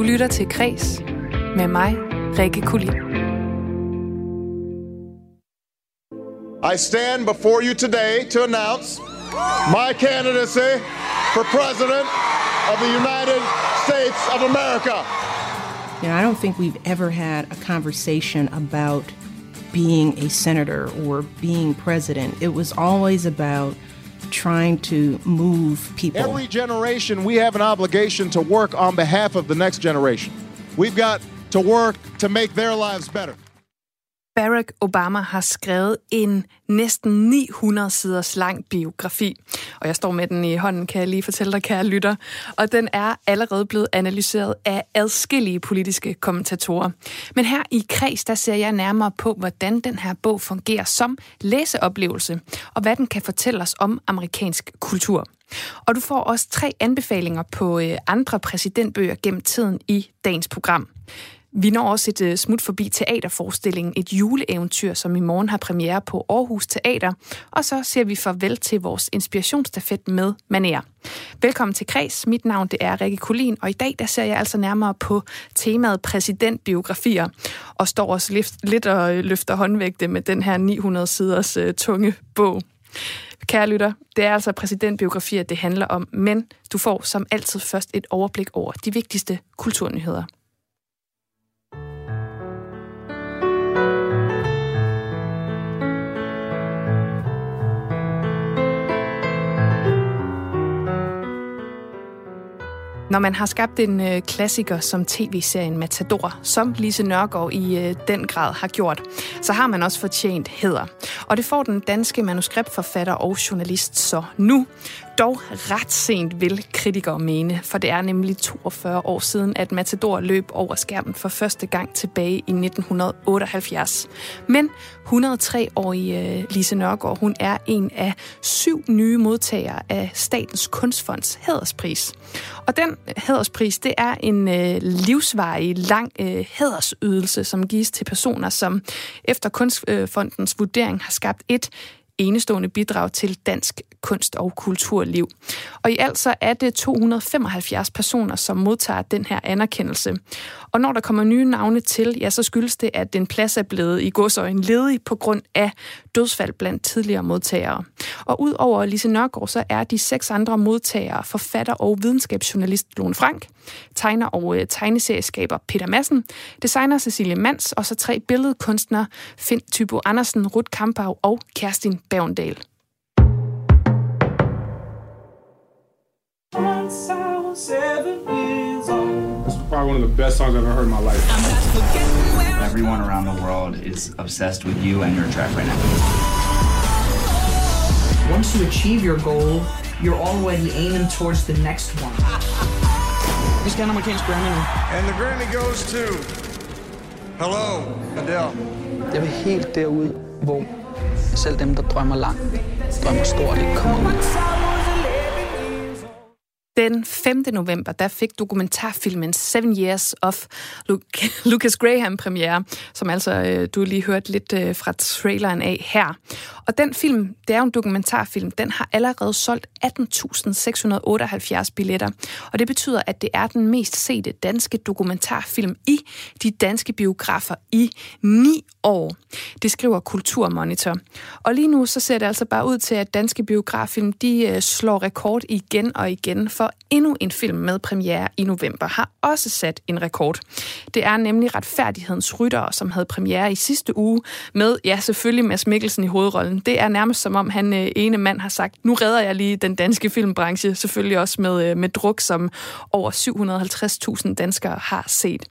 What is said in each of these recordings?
Du lytter til Kres med mig, Rikke Kulin. I stand before you today to announce my candidacy for President of the United States of America. Yeah, I don't think we've ever had a conversation about being a senator or being president. It was always about trying to move people. Every generation, we have an obligation to work on behalf of the next generation. We've got to work to make their lives better. Barack Obama har skrevet en næsten 900 siders lang biografi. Og jeg står med den i hånden, kan jeg lige fortælle dig, kære lytter. Og den er allerede blevet analyseret af adskillige politiske kommentatorer. Men her i Kreds, der ser jeg nærmere på, hvordan den her bog fungerer som læseoplevelse, og hvad den kan fortælle os om amerikansk kultur. Og du får også tre anbefalinger på øh, andre præsidentbøger gennem tiden i dagens program. Vi når også et øh, smut forbi teaterforestillingen Et juleeventyr, som i morgen har premiere på Aarhus Teater. Og så ser vi farvel til vores inspirationsstafet med Manér. Velkommen til Kreds. Mit navn det er Rikke Kulin, og i dag der ser jeg altså nærmere på temaet præsidentbiografier, og står også lidt, lidt og øh, løfter håndvægte med den her 900 siders uh, tunge bog. Kære lytter, det er altså præsidentbiografier, det handler om, men du får som altid først et overblik over de vigtigste kulturnyheder. Når man har skabt en øh, klassiker som tv-serien Matador, som Lise Nørgaard i øh, den grad har gjort, så har man også fortjent heder. Og det får den danske manuskriptforfatter og journalist så nu. Dog ret sent vil kritikere mene, for det er nemlig 42 år siden, at Matador løb over skærmen for første gang tilbage i 1978. Men 103-årige øh, Lise Nørgaard, hun er en af syv nye modtagere af Statens Kunstfonds hæderspris. Og den hæderspris, det er en øh, livsvarig, lang øh, hædersydelse, som gives til personer, som efter Kunstfondens øh, vurdering har skabt et enestående bidrag til dansk kunst- og kulturliv. Og i alt så er det 275 personer, som modtager den her anerkendelse. Og når der kommer nye navne til, ja, så skyldes det, at den plads er blevet i godsøjen ledig på grund af dødsfald blandt tidligere modtagere. Og udover Lise Nørgaard, så er de seks andre modtagere forfatter og videnskabsjournalist Lone Frank, tegner og øh, tegneserieskaber Peter Madsen, designer Cecilie Mans og så tre billedkunstnere Finn Tybo Andersen, Ruth Kampau og Kerstin Bavendal. It's probably one of the best songs I've ever heard in my life. Everyone around the world is obsessed with you and your track right now. Once you achieve your goal, you're already aiming towards the next one. Vi skal have en amerikansk Grammy. And the Grammy goes to... Hello, Adele. Jeg vil helt derud, hvor selv dem, der drømmer langt, drømmer stort, ikke kommer ud. Den 5. november, der fik dokumentarfilmen Seven Years of Lucas Graham premiere, som altså øh, du lige hørte lidt øh, fra traileren af her. Og den film, det er jo en dokumentarfilm, den har allerede solgt 18.678 billetter. Og det betyder, at det er den mest sete danske dokumentarfilm i de danske biografer i ni år. Det skriver Kulturmonitor. Og lige nu så ser det altså bare ud til, at danske biograffilm de øh, slår rekord igen og igen, for endnu en film med premiere i november har også sat en rekord. Det er nemlig Retfærdighedens Rytter, som havde premiere i sidste uge med, ja selvfølgelig Mads Mikkelsen i hovedrollen. Det er nærmest som om han øh, ene mand har sagt, nu redder jeg lige den danske filmbranche, selvfølgelig også med, øh, med druk, som over 750.000 danskere har set.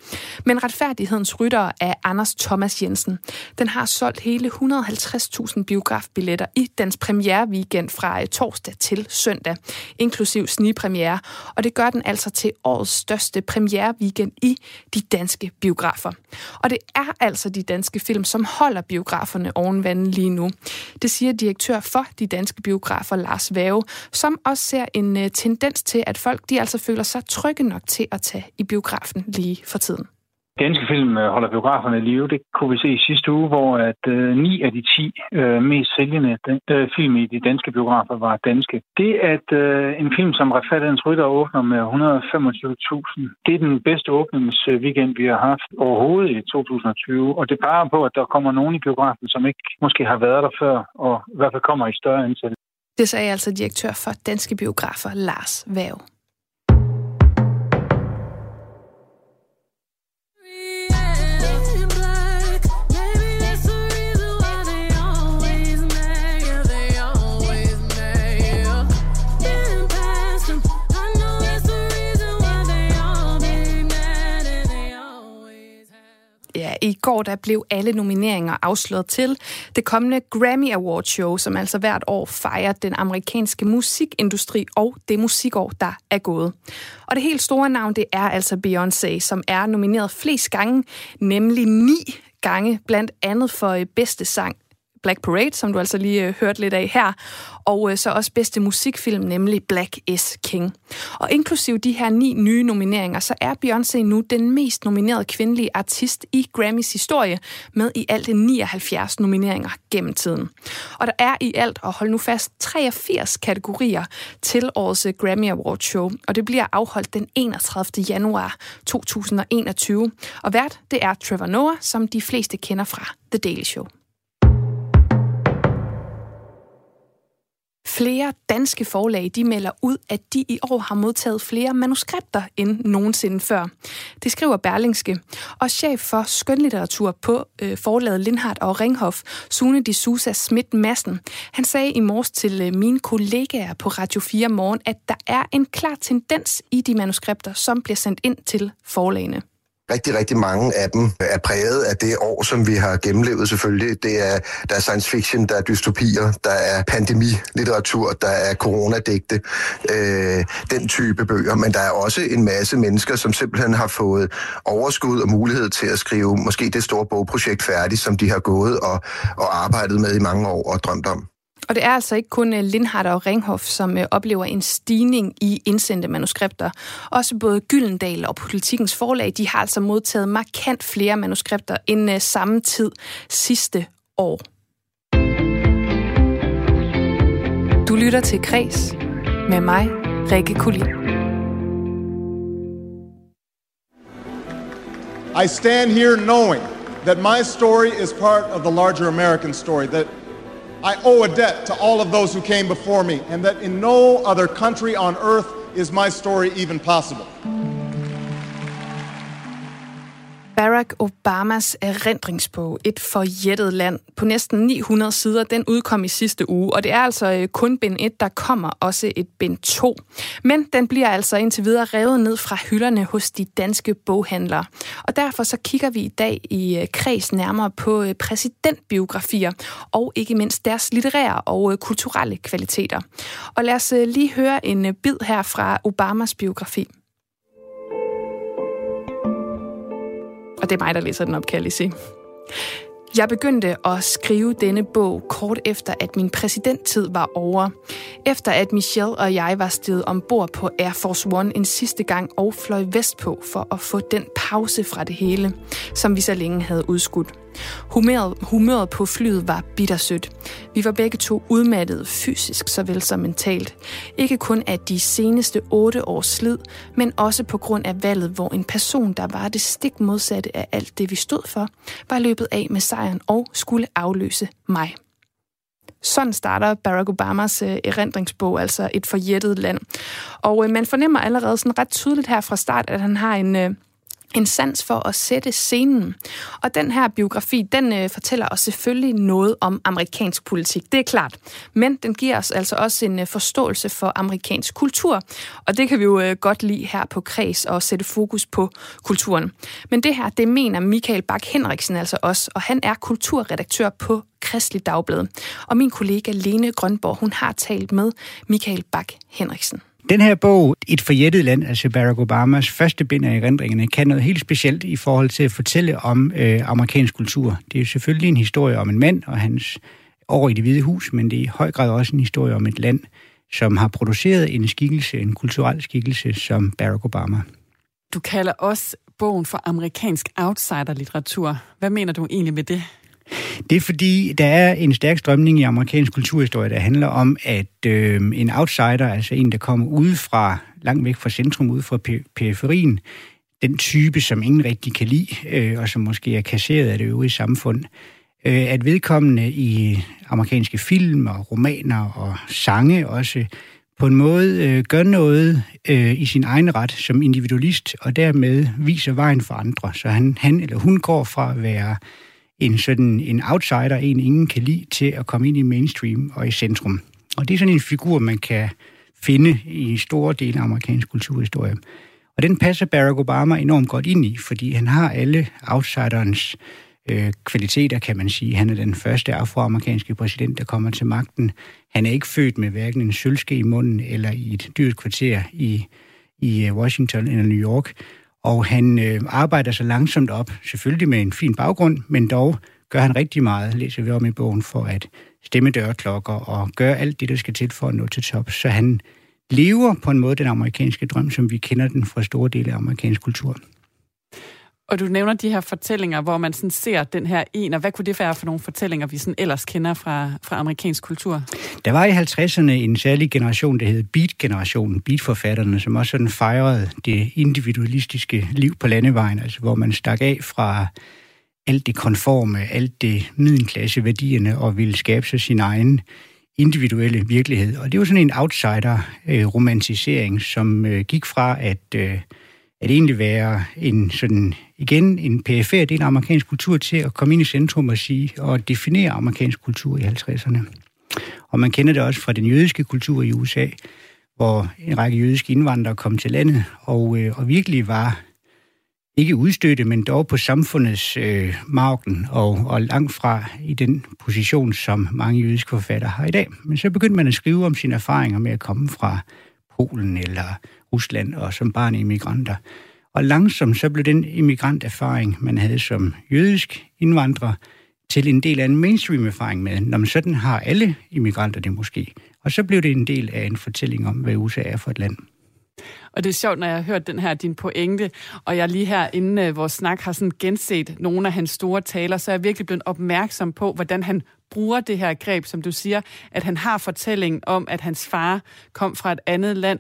Men Retfærdighedens Rytter er Anders Thomas Jensen, den har solgt hele 150.000 biografbilletter i dens premiere weekend fra øh, torsdag til søndag, inklusiv snigpremiere, og det gør den altså til årets største premiere weekend i de danske biografer. Og det er altså de danske film, som holder biograferne oven vandet lige nu. Det siger direktør for de danske biografer, Lars Vave, som også ser en øh, tendens til, at folk de altså føler sig trygge nok til at tage i biografen lige for tiden danske film øh, holder biograferne i live. Det kunne vi se i sidste uge, hvor at øh, 9 af de 10 øh, mest sælgende øh, film i de danske biografer var danske. Det, at øh, en film som Retfærdighedens Rytter åbner med 125.000, det er den bedste åbningsweekend, vi har haft overhovedet i 2020. Og det peger på, at der kommer nogen i biografen, som ikke måske har været der før, og i hvert fald kommer i større antal. Det sagde altså direktør for Danske Biografer, Lars Væv. I går der blev alle nomineringer afsløret til det kommende Grammy Award Show, som altså hvert år fejrer den amerikanske musikindustri og det musikår, der er gået. Og det helt store navn, det er altså Beyoncé, som er nomineret flest gange, nemlig ni gange, blandt andet for øh, bedste sang Black Parade, som du altså lige øh, hørte lidt af her, og øh, så også bedste musikfilm, nemlig Black is King. Og inklusiv de her ni nye nomineringer, så er Beyoncé nu den mest nominerede kvindelige artist i Grammys historie, med i alt 79 nomineringer gennem tiden. Og der er i alt, og hold nu fast, 83 kategorier til årets øh, Grammy Award Show, og det bliver afholdt den 31. januar 2021. Og vært, det er Trevor Noah, som de fleste kender fra The Daily Show. Flere danske forlag de melder ud, at de i år har modtaget flere manuskripter end nogensinde før. Det skriver Berlingske. Og chef for skønlitteratur på øh, forlaget Lindhardt og Ringhof, Sune de Sousa Schmidt Madsen, han sagde i morges til øh, mine kollegaer på Radio 4 Morgen, at der er en klar tendens i de manuskripter, som bliver sendt ind til forlagene. Rigtig, rigtig mange af dem er præget af det år, som vi har gennemlevet selvfølgelig. Det er, der er science fiction, der er dystopier, der er pandemilitteratur, der er coronadigte, øh, den type bøger. Men der er også en masse mennesker, som simpelthen har fået overskud og mulighed til at skrive måske det store bogprojekt færdigt, som de har gået og, og arbejdet med i mange år og drømt om. Og det er altså ikke kun øh, Lindhardt og Ringhof, som øh, oplever en stigning i indsendte manuskripter. Også både Gyldendal og Politikens Forlag, de har altså modtaget markant flere manuskripter end øh, samme tid sidste år. Du lytter til Kres med mig, Rikke Kulin. I stand here knowing that my story is part of the larger American story, that I owe a debt to all of those who came before me, and that in no other country on earth is my story even possible. Barack Obamas erindringsbog, Et forjættet land, på næsten 900 sider, den udkom i sidste uge, og det er altså øh, kun bind 1, der kommer også et bind 2. Men den bliver altså indtil videre revet ned fra hylderne hos de danske boghandlere. Og derfor så kigger vi i dag i øh, kreds nærmere på øh, præsidentbiografier, og ikke mindst deres litterære og kulturelle kvaliteter. Og lad os lige høre en bid her fra Obamas biografi. Og det er mig, der læser den op, kan jeg lige sige. Jeg begyndte at skrive denne bog kort efter, at min præsidenttid var over. Efter at Michelle og jeg var steget ombord på Air Force One en sidste gang og fløj vestpå for at få den pause fra det hele, som vi så længe havde udskudt. Humøret, humøret på flyet var bittersødt. Vi var begge to udmattede fysisk såvel som mentalt. Ikke kun af de seneste otte års slid, men også på grund af valget, hvor en person, der var det stik modsatte af alt det, vi stod for, var løbet af med sejren og skulle afløse mig. Sådan starter Barack Obamas øh, erindringsbog, altså et forjættet land. Og øh, man fornemmer allerede sådan ret tydeligt her fra start, at han har en, øh, en sans for at sætte scenen. Og den her biografi, den øh, fortæller os selvfølgelig noget om amerikansk politik, det er klart. Men den giver os altså også en øh, forståelse for amerikansk kultur. Og det kan vi jo øh, godt lide her på Kreds og sætte fokus på kulturen. Men det her, det mener Michael Bak Henriksen altså også, og han er kulturredaktør på Kristelig Dagblad. Og min kollega Lene Grønborg, hun har talt med Michael Bak Henriksen. Den her bog, Et forjættet land, altså Barack Obamas første bind af erindringerne, kan noget helt specielt i forhold til at fortælle om øh, amerikansk kultur. Det er selvfølgelig en historie om en mand og hans år i det hvide hus, men det er i høj grad også en historie om et land, som har produceret en skikkelse, en kulturel skikkelse som Barack Obama. Du kalder også bogen for amerikansk outsider-litteratur. Hvad mener du egentlig med det? Det er fordi, der er en stærk strømning i amerikansk kulturhistorie, der handler om, at øh, en outsider, altså en, der kommer udefra, langt væk fra centrum, ud fra periferien, den type, som ingen rigtig kan lide, øh, og som måske er kasseret af det øvrige samfund, øh, at vedkommende i amerikanske film og romaner og sange også på en måde øh, gør noget øh, i sin egen ret som individualist, og dermed viser vejen for andre. Så han, han eller hun går fra at være en sådan en outsider, en ingen kan lide, til at komme ind i mainstream og i centrum. Og det er sådan en figur, man kan finde i store dele af amerikansk kulturhistorie. Og den passer Barack Obama enormt godt ind i, fordi han har alle outsiderens øh, kvaliteter, kan man sige. Han er den første afroamerikanske præsident, der kommer til magten. Han er ikke født med hverken en sølvske i munden eller i et dyrt kvarter i, i øh, Washington eller New York. Og han øh, arbejder så langsomt op, selvfølgelig med en fin baggrund, men dog gør han rigtig meget, læser vi om i bogen, for at stemme dørklokker og gøre alt det, der skal til for at nå til top. Så han lever på en måde den amerikanske drøm, som vi kender den fra store dele af amerikansk kultur. Og du nævner de her fortællinger, hvor man sådan ser den her en, og hvad kunne det være for nogle fortællinger, vi sådan ellers kender fra, fra amerikansk kultur? Der var i 50'erne en særlig generation, der hed Beat-generationen, Beat-forfatterne, som også sådan fejrede det individualistiske liv på landevejen, altså hvor man stak af fra alt det konforme, alt det middelklasse værdierne og ville skabe sig sin egen individuelle virkelighed. Og det var sådan en outsider-romantisering, øh, som øh, gik fra at, øh, at egentlig være en sådan, igen en perifær del af amerikansk kultur til at komme ind i centrum og sige og definere amerikansk kultur i 50'erne. Og man kender det også fra den jødiske kultur i USA, hvor en række jødiske indvandrere kom til landet og, øh, og virkelig var ikke udstøtte, men dog på samfundets øh, marken og, og langt fra i den position, som mange jødiske forfattere har i dag. Men så begyndte man at skrive om sine erfaringer med at komme fra Polen eller Rusland og som barn immigranter. Og langsomt så blev den immigranterfaring, man havde som jødisk indvandrer, til en del af en mainstream-erfaring med, når man sådan har alle immigranter det måske. Og så blev det en del af en fortælling om, hvad USA er for et land. Og det er sjovt, når jeg har hørt den her, din pointe, og jeg lige her inden uh, vores snak har sådan genset nogle af hans store taler, så er jeg virkelig blevet opmærksom på, hvordan han bruger det her greb, som du siger, at han har fortælling om, at hans far kom fra et andet land.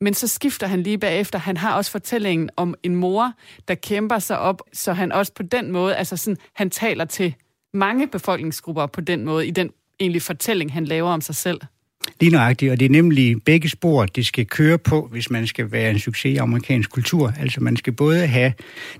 Men så skifter han lige bagefter. Han har også fortællingen om en mor, der kæmper sig op, så han også på den måde, altså sådan, han taler til mange befolkningsgrupper på den måde, i den egentlig fortælling, han laver om sig selv. Lige nøjagtigt, og det er nemlig begge spor, det skal køre på, hvis man skal være en succes i amerikansk kultur. Altså man skal både have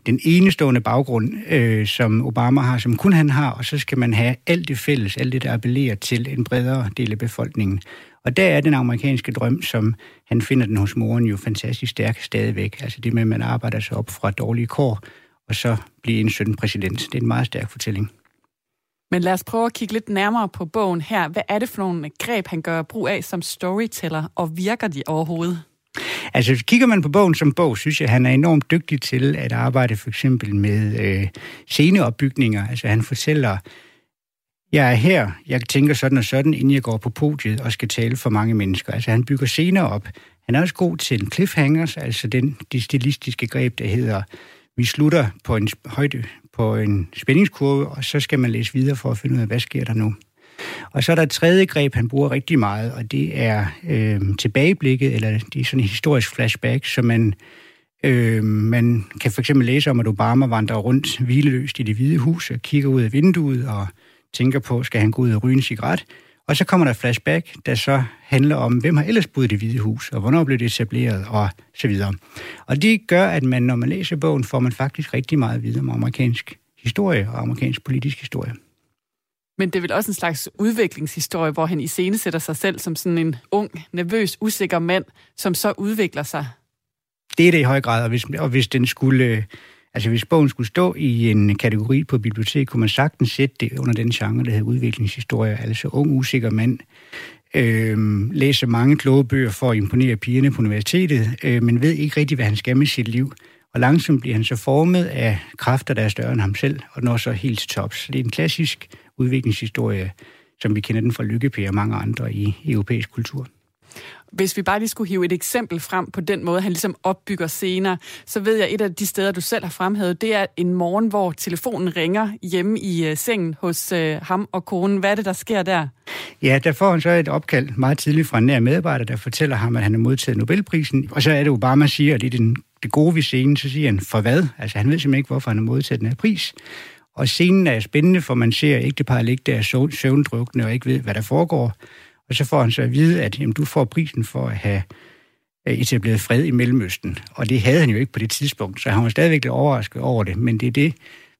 den enestående baggrund, øh, som Obama har, som kun han har, og så skal man have alt det fælles, alt det, der appellerer til en bredere del af befolkningen. Og der er den amerikanske drøm, som han finder den hos moren jo fantastisk stærk stadigvæk. Altså det med, at man arbejder sig op fra dårlige kår, og så blive en søn præsident. Det er en meget stærk fortælling. Men lad os prøve at kigge lidt nærmere på bogen her. Hvad er det for nogle greb, han gør brug af som storyteller, og virker de overhovedet? Altså, kigger man på bogen som bog, synes jeg, han er enormt dygtig til at arbejde for eksempel med øh, sceneopbygninger. Altså, han fortæller, jeg er her, jeg tænker sådan og sådan, inden jeg går på podiet og skal tale for mange mennesker. Altså, han bygger scener op. Han er også god til cliffhangers, altså den de stilistiske greb, der hedder, vi slutter på en højde på en spændingskurve, og så skal man læse videre for at finde ud af, hvad sker der nu. Og så er der et tredje greb, han bruger rigtig meget, og det er øh, tilbageblikket, eller det er sådan en historisk flashback, så man, øh, man kan for eksempel læse om, at Obama vandrer rundt hvileløst i det hvide hus og kigger ud af vinduet og tænker på, skal han gå ud og ryge en cigaret? Og så kommer der flashback, der så handler om, hvem har ellers boet i det hvide hus, og hvornår blev det etableret, og så videre. Og det gør, at man, når man læser bogen, får man faktisk rigtig meget videre om amerikansk historie og amerikansk politisk historie. Men det er vel også en slags udviklingshistorie, hvor han i scene sætter sig selv som sådan en ung, nervøs, usikker mand, som så udvikler sig. Det er det i høj grad, og hvis, og hvis den skulle Altså hvis bogen skulle stå i en kategori på biblioteket, kunne man sagtens sætte det under den genre, der hedder udviklingshistorie, altså ung, usikker mand, øh, læser mange kloge bøger for at imponere pigerne på universitetet, øh, men ved ikke rigtig, hvad han skal med sit liv. Og langsomt bliver han så formet af kræfter, der er større end ham selv, og når så helt til tops. Det er en klassisk udviklingshistorie, som vi kender den fra Lykkepæ og mange andre i europæisk kultur. Hvis vi bare lige skulle hive et eksempel frem på den måde, han ligesom opbygger scener, så ved jeg, et af de steder, du selv har fremhævet, det er en morgen, hvor telefonen ringer hjemme i uh, sengen hos uh, ham og konen. Hvad er det, der sker der? Ja, der får han så et opkald meget tidligt fra en nær medarbejder, der fortæller ham, at han har modtaget Nobelprisen. Og så er det Obama siger, at i den, det gode ved scenen, så siger han, for hvad? Altså han ved simpelthen ikke, hvorfor han har modtaget den her pris. Og scenen er spændende, for man ser ægteparret ligge der søvndrukne og ikke ved, hvad der foregår. Og så får han så at vide, at jamen, du får prisen for at have øh, etableret fred i Mellemøsten. Og det havde han jo ikke på det tidspunkt, så han var stadigvæk lidt overrasket over det. Men det er det,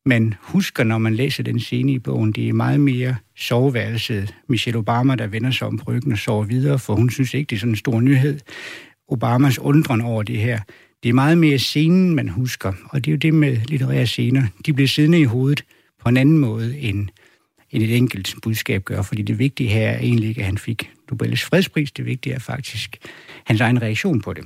man husker, når man læser den scene i bogen. Det er meget mere soveværelset. Michelle Obama, der vender sig om på ryggen og sover videre, for hun synes ikke, det er sådan en stor nyhed. Obamas undren over det her. Det er meget mere scenen, man husker. Og det er jo det med litterære scener. De bliver siddende i hovedet på en anden måde, end end et enkelt budskab gør, fordi det vigtige her er egentlig ikke, at han fik Nobels fredspris, det vigtige er faktisk hans egen reaktion på det.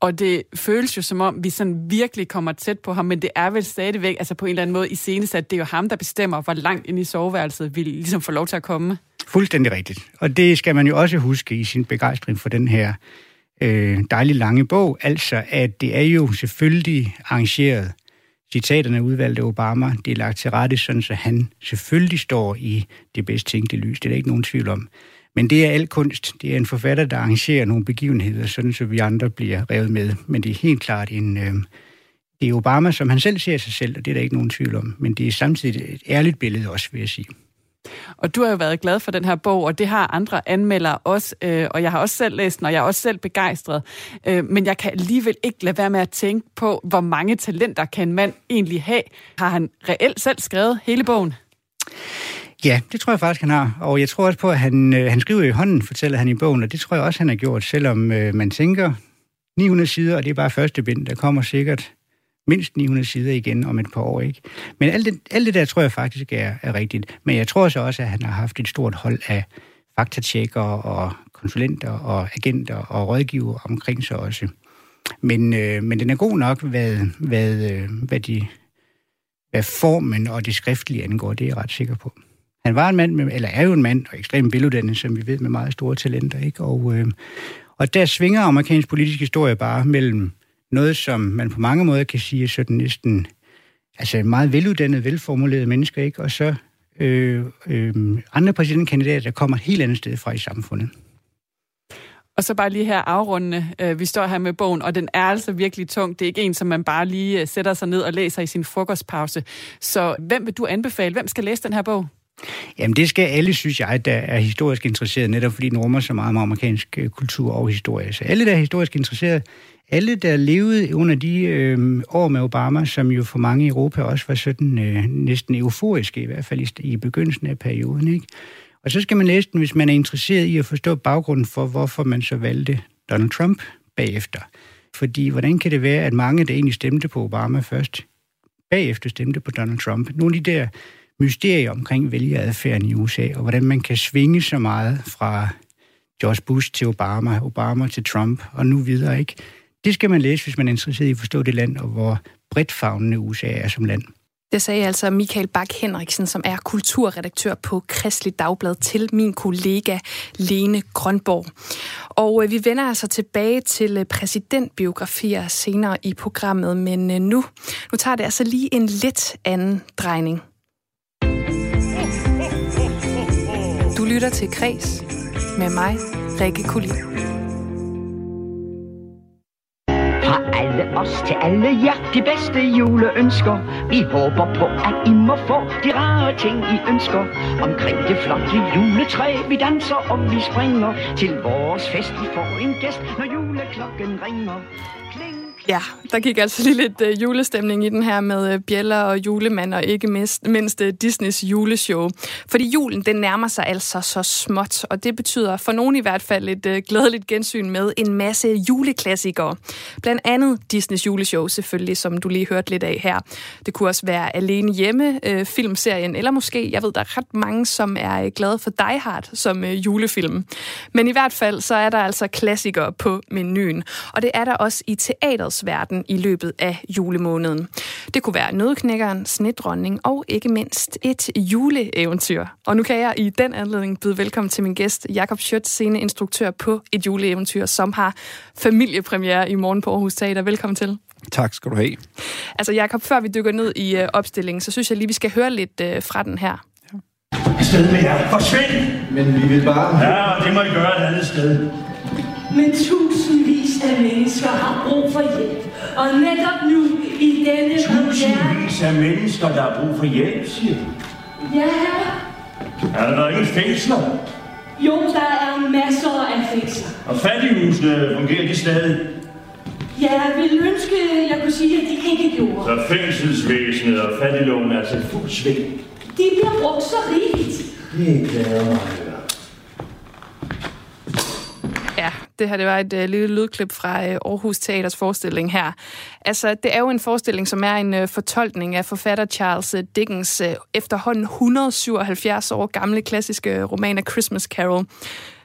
Og det føles jo som om, vi sådan virkelig kommer tæt på ham, men det er vel stadigvæk, altså på en eller anden måde i scene, at det er jo ham, der bestemmer, hvor langt ind i soveværelset vi ligesom får lov til at komme. Fuldstændig rigtigt. Og det skal man jo også huske i sin begejstring for den her øh, dejlige lange bog, altså at det er jo selvfølgelig arrangeret citaterne udvalgte Obama, det er lagt til rette, sådan så han selvfølgelig står i det bedst tænkte lys. Det er der ikke nogen tvivl om. Men det er al kunst. Det er en forfatter, der arrangerer nogle begivenheder, sådan så vi andre bliver revet med. Men det er helt klart en... Øh, det er Obama, som han selv ser sig selv, og det er der ikke nogen tvivl om. Men det er samtidig et ærligt billede også, vil jeg sige. Og du har jo været glad for den her bog, og det har andre anmeldere også, øh, og jeg har også selv læst den, og jeg er også selv begejstret. Øh, men jeg kan alligevel ikke lade være med at tænke på, hvor mange talenter kan en mand egentlig have. Har han reelt selv skrevet hele bogen? Ja, det tror jeg faktisk, han har. Og jeg tror også på, at han, øh, han skriver i hånden, fortæller han i bogen, og det tror jeg også, han har gjort, selvom øh, man tænker 900 sider, og det er bare første bind. Der kommer sikkert mindst 900 sider igen om et par år. Ikke? Men alt det, alt det der tror jeg faktisk er, er rigtigt. Men jeg tror så også, at han har haft et stort hold af faktatjekker og konsulenter og agenter og rådgiver omkring sig også. Men, øh, men den er god nok, hvad, hvad, øh, hvad, de, hvad formen og det skriftlige angår, det er jeg ret sikker på. Han var en mand, med, eller er jo en mand, og ekstremt veluddannet, som vi ved, med meget store talenter. Ikke? Og, øh, og der svinger amerikansk politisk historie bare mellem noget, som man på mange måder kan sige er sådan næsten altså meget veluddannet, velformulerede mennesker, ikke? og så øh, øh, andre præsidentkandidater, der kommer et helt andet sted fra i samfundet. Og så bare lige her afrundende. Øh, vi står her med bogen, og den er altså virkelig tung. Det er ikke en, som man bare lige øh, sætter sig ned og læser i sin frokostpause. Så hvem vil du anbefale? Hvem skal læse den her bog? Jamen det skal alle, synes jeg, der er historisk interesseret, netop fordi den rummer så meget om amerikansk øh, kultur og historie. Så alle, der er historisk interesseret, alle, der levede under de øh, år med Obama, som jo for mange i Europa også var sådan øh, næsten euforiske, i hvert fald i, i begyndelsen af perioden. Ikke? Og så skal man læse den, hvis man er interesseret i at forstå baggrunden for, hvorfor man så valgte Donald Trump bagefter. Fordi hvordan kan det være, at mange, der egentlig stemte på Obama først, bagefter stemte på Donald Trump? Nogle af de der mysterie omkring vælgeradfærden i USA, og hvordan man kan svinge så meget fra George Bush til Obama, Obama til Trump, og nu videre, ikke? Det skal man læse, hvis man er interesseret i at forstå det land, og hvor bredt fagnende USA er som land. Det sagde altså Michael Bak Henriksen, som er kulturredaktør på Kristelig Dagblad til min kollega Lene Grønborg. Og øh, vi vender altså tilbage til øh, præsidentbiografier senere i programmet, men øh, nu, nu tager det altså lige en lidt anden drejning. Du lytter til Kres med mig, Rikke Kulin. Fra alle os til alle jer de bedste juleønsker Vi håber på at I må få de rare ting I ønsker Omkring det flotte juletræ vi danser og vi springer Til vores fest vi får en gæst når juleklokken ringer Kling. Ja, der gik altså lige lidt øh, julestemning i den her med øh, bjæller og julemand, og ikke mindst, mindst øh, Disneys juleshow. Fordi julen, den nærmer sig altså så småt, og det betyder for nogen i hvert fald et øh, glædeligt gensyn med en masse juleklassikere. Blandt andet Disneys juleshow selvfølgelig, som du lige hørte lidt af her. Det kunne også være Alene Hjemme, øh, filmserien, eller måske, jeg ved, der er ret mange, som er øh, glade for Die Hard som øh, julefilm. Men i hvert fald, så er der altså klassikere på menuen. Og det er der også i teater verden i løbet af julemåneden. Det kunne være Nødknækkeren, Snedronning og ikke mindst et juleeventyr. Og nu kan jeg i den anledning byde velkommen til min gæst, Jakob Schøtz, sceneinstruktør på et juleeventyr, som har familiepremiere i morgen på Aarhus Teater. Velkommen til. Tak skal du have. Altså Jakob, før vi dykker ned i øh, opstillingen, så synes jeg lige, vi skal høre lidt øh, fra den her. Sted med jer. Forsvind! Men vi vil bare... Ja, og det må I gøre et andet sted. Men tusindvis af mennesker har brug for hjælp. Og netop nu, i denne Tusindvis af mennesker, der har brug for hjælp, siger du. Ja, herre. Er der ingen fængsler? Jo, der er masser af fængsler. Og fattighusene fungerer de stadig? Ja, jeg ville ønske, jeg kunne sige, at de ikke gjorde. Så fængselsvæsenet og fattigloven er altså fuld sving. De bliver brugt så rigeligt. Det glæder mig at høre. Ja, det her det var et øh, lille lydklip fra øh, Aarhus Teaters forestilling her. Altså, det er jo en forestilling, som er en øh, fortolkning af forfatter Charles øh, Dickens øh, efterhånden 177 år gamle klassiske øh, roman af Christmas Carol.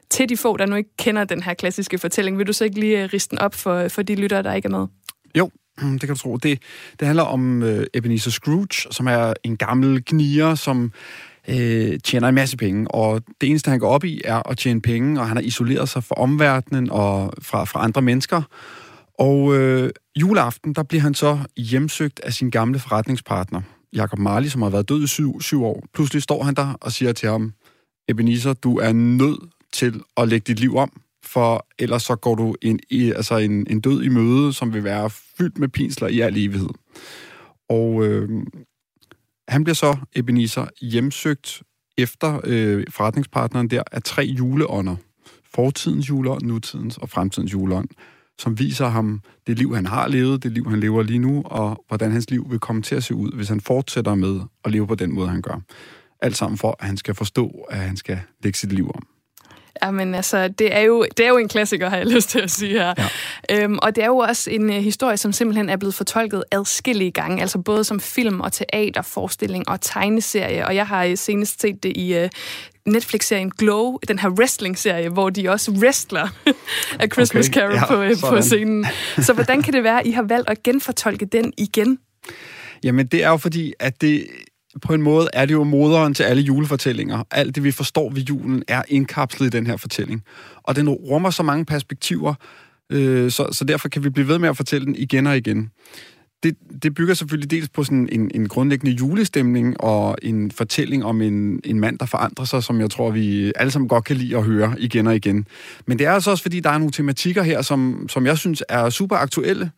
Til de få, der nu ikke kender den her klassiske fortælling, vil du så ikke lige øh, riste den op for, øh, for de lyttere, der ikke er med? Jo, det kan du tro. Det, det handler om øh, Ebenezer Scrooge, som er en gammel gnier, som øh, tjener en masse penge, og det eneste, han går op i, er at tjene penge, og han har isoleret sig fra omverdenen og fra, fra andre mennesker. Og øh, juleaften, der bliver han så hjemsøgt af sin gamle forretningspartner, Jakob Marley, som har været død i syv, syv år. Pludselig står han der og siger til ham, Ebenezer, du er nødt til at lægge dit liv om, for ellers så går du en, i, altså en, en død i møde, som vil være fyldt med pinsler i al evighed. Og øh, han bliver så, Ebenezer, hjemsøgt efter øh, forretningspartneren der af tre juleånder. Fortidens juleånd, nutidens og fremtidens juleånd, som viser ham det liv, han har levet, det liv, han lever lige nu, og hvordan hans liv vil komme til at se ud, hvis han fortsætter med at leve på den måde, han gør. Alt sammen for, at han skal forstå, at han skal lægge sit liv om. Jamen altså, det er, jo, det er jo en klassiker, har jeg lyst til at sige her. Ja. Øhm, og det er jo også en uh, historie, som simpelthen er blevet fortolket adskillige gange, altså både som film og teaterforestilling og tegneserie, og jeg har senest set det i uh, Netflix-serien Glow, den her wrestling-serie, hvor de også wrestler af Christmas okay, Carol ja, på, uh, på scenen. Så hvordan kan det være, at I har valgt at genfortolke den igen? Jamen, det er jo fordi, at det på en måde er det jo moderen til alle julefortællinger. Alt det, vi forstår ved julen, er indkapslet i den her fortælling. Og den rummer så mange perspektiver, øh, så, så derfor kan vi blive ved med at fortælle den igen og igen. Det, det bygger selvfølgelig dels på sådan en, en grundlæggende julestemning og en fortælling om en, en mand, der forandrer sig, som jeg tror, vi alle sammen godt kan lide at høre igen og igen. Men det er altså også, fordi der er nogle tematikker her, som, som jeg synes er super aktuelle,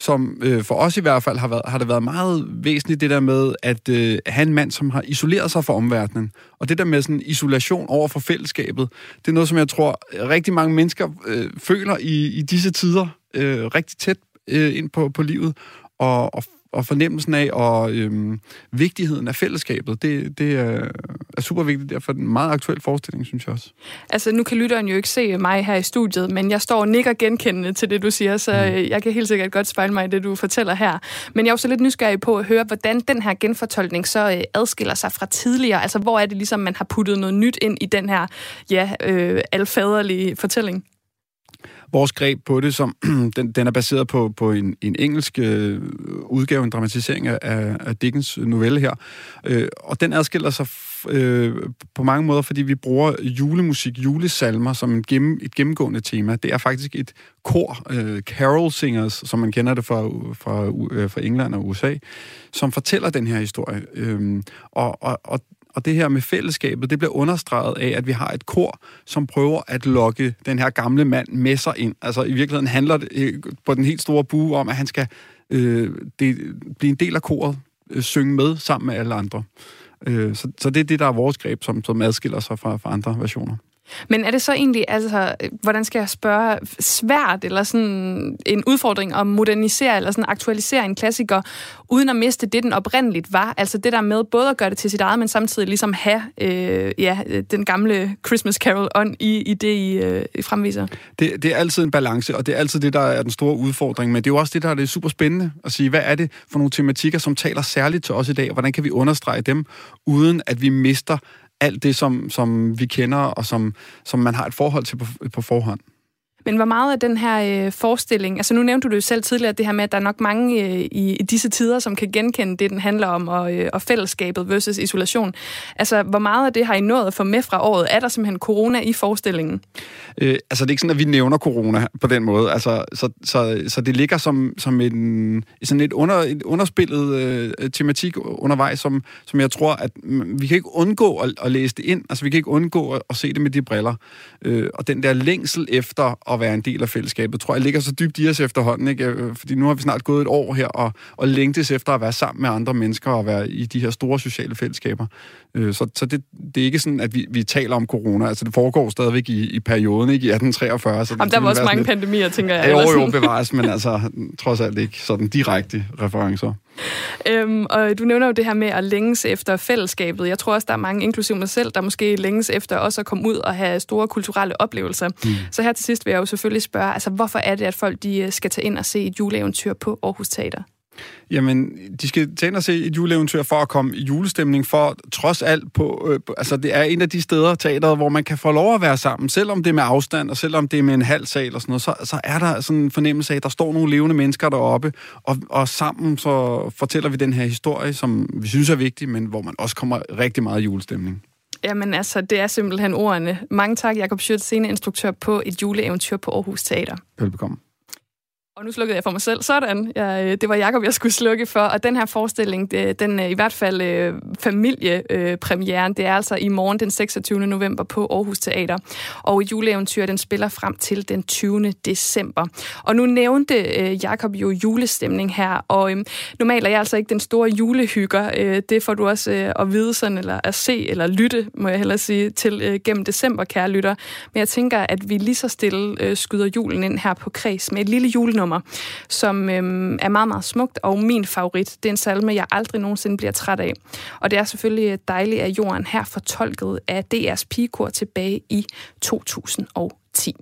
som øh, for os i hvert fald har, været, har det været meget væsentligt, det der med at øh, have en mand, som har isoleret sig fra omverdenen. Og det der med sådan isolation over for fællesskabet, det er noget, som jeg tror rigtig mange mennesker øh, føler i, i disse tider øh, rigtig tæt øh, ind på, på livet. Og, og og fornemmelsen af og øhm, vigtigheden af fællesskabet, det, det er, er super vigtigt. Derfor en meget aktuel forestilling, synes jeg også. Altså, nu kan lytteren jo ikke se mig her i studiet, men jeg står og nikker genkendende til det, du siger, så mm. jeg kan helt sikkert godt spejle mig i det, du fortæller her. Men jeg er også lidt nysgerrig på at høre, hvordan den her genfortolkning så øh, adskiller sig fra tidligere. Altså, hvor er det ligesom, man har puttet noget nyt ind i den her, ja, øh, alfaderlige fortælling? Vores greb på det, som den, den er baseret på, på en, en engelsk øh, udgave, en dramatisering af, af Dickens novelle her. Øh, og den adskiller sig øh, på mange måder, fordi vi bruger julemusik, julesalmer som en gennem, et gennemgående tema. Det er faktisk et kor, øh, carol singers, som man kender det fra, fra, øh, fra England og USA, som fortæller den her historie. Øh, og, og, og og det her med fællesskabet, det bliver understreget af, at vi har et kor, som prøver at lokke den her gamle mand med sig ind. Altså i virkeligheden handler det øh, på den helt store bue om, at han skal øh, det, blive en del af koret, øh, synge med sammen med alle andre. Øh, så, så det er det, der er vores greb, som, som adskiller sig fra, fra andre versioner. Men er det så egentlig, altså, hvordan skal jeg spørge, svært eller sådan en udfordring at modernisere eller sådan aktualisere en klassiker, uden at miste det, den oprindeligt var? Altså det der med både at gøre det til sit eget, men samtidig ligesom have øh, ja, den gamle Christmas Carol on i, i det, I, øh, I fremviser? Det, det er altid en balance, og det er altid det, der er den store udfordring. Men det er jo også det, der er det super spændende at sige, hvad er det for nogle tematikker, som taler særligt til os i dag, og hvordan kan vi understrege dem, uden at vi mister alt det, som, som vi kender, og som, som man har et forhold til på, på forhånd. Men hvor meget af den her øh, forestilling, altså nu nævnte du det jo selv tidligere, det her med, at der er nok mange øh, i, i disse tider, som kan genkende det, den handler om, og, øh, og fællesskabet versus isolation. Altså, hvor meget af det har I nået at få med fra året? Er der simpelthen corona i forestillingen? Øh, altså, det er ikke sådan, at vi nævner corona på den måde. Altså, så, så, så det ligger som, som en, sådan et, under, et underspillet øh, tematik undervejs, som, som jeg tror, at vi kan ikke undgå at, at læse det ind. Altså, vi kan ikke undgå at, at se det med de briller. Øh, og den der længsel efter at være en del af fællesskabet, tror jeg ligger så dybt i os efterhånden. Ikke? Øh, fordi nu har vi snart gået et år her og, og længtes efter at være sammen med andre mennesker og være i de her store sociale fællesskaber. Øh, så så det, det er ikke sådan, at vi, vi taler om corona. Altså, det foregår stadigvæk i, i perioden, ikke i 1843. Så Jamen, der var også mange lidt... pandemier, tænker jeg. Jo, jo, bevares, men altså, trods alt ikke sådan direkte referencer. Øhm, og du nævner jo det her med at længes efter fællesskabet. Jeg tror også, der er mange, inklusive mig selv, der måske længes efter også at komme ud og have store kulturelle oplevelser. Mm. Så her til sidst vil jeg jo selvfølgelig spørge, altså hvorfor er det, at folk de øh, skal tage ind og se et juleeventyr på Aarhus Teater? Jamen, de skal ind og se et juleeventyr for at komme i julestemning, for trods alt på, øh, altså det er en af de steder, teateret, hvor man kan få lov at være sammen, selvom det er med afstand, og selvom det er med en halv sal og sådan noget, så, så er der sådan en fornemmelse af, at der står nogle levende mennesker deroppe, og, og sammen så fortæller vi den her historie, som vi synes er vigtig, men hvor man også kommer rigtig meget i julestemning. Jamen altså, det er simpelthen ordene. Mange tak, Jakob Schødt, sceneinstruktør på et juleeventyr på Aarhus Teater. Velbekomme. Og nu slukkede jeg for mig selv. Sådan. Jeg, øh, det var Jakob jeg skulle slukke for. Og den her forestilling, det, den øh, i hvert fald øh, familiepremieren, øh, det er altså i morgen den 26. november på Aarhus Teater. Og juleeventyr, den spiller frem til den 20. december. Og nu nævnte øh, Jakob jo julestemning her, og øh, normalt er jeg altså ikke den store julehygger. Øh, det får du også øh, at vide sådan, eller at se, eller lytte, må jeg hellere sige, til øh, gennem december, kære lytter. Men jeg tænker, at vi lige så stille øh, skyder julen ind her på Kreds med et lille jule nummer, som øhm, er meget, meget smukt, og min favorit, det er en salme, jeg aldrig nogensinde bliver træt af. Og det er selvfølgelig øh, dejligt, at jorden her fortolket af DR's pigekor tilbage i 2010.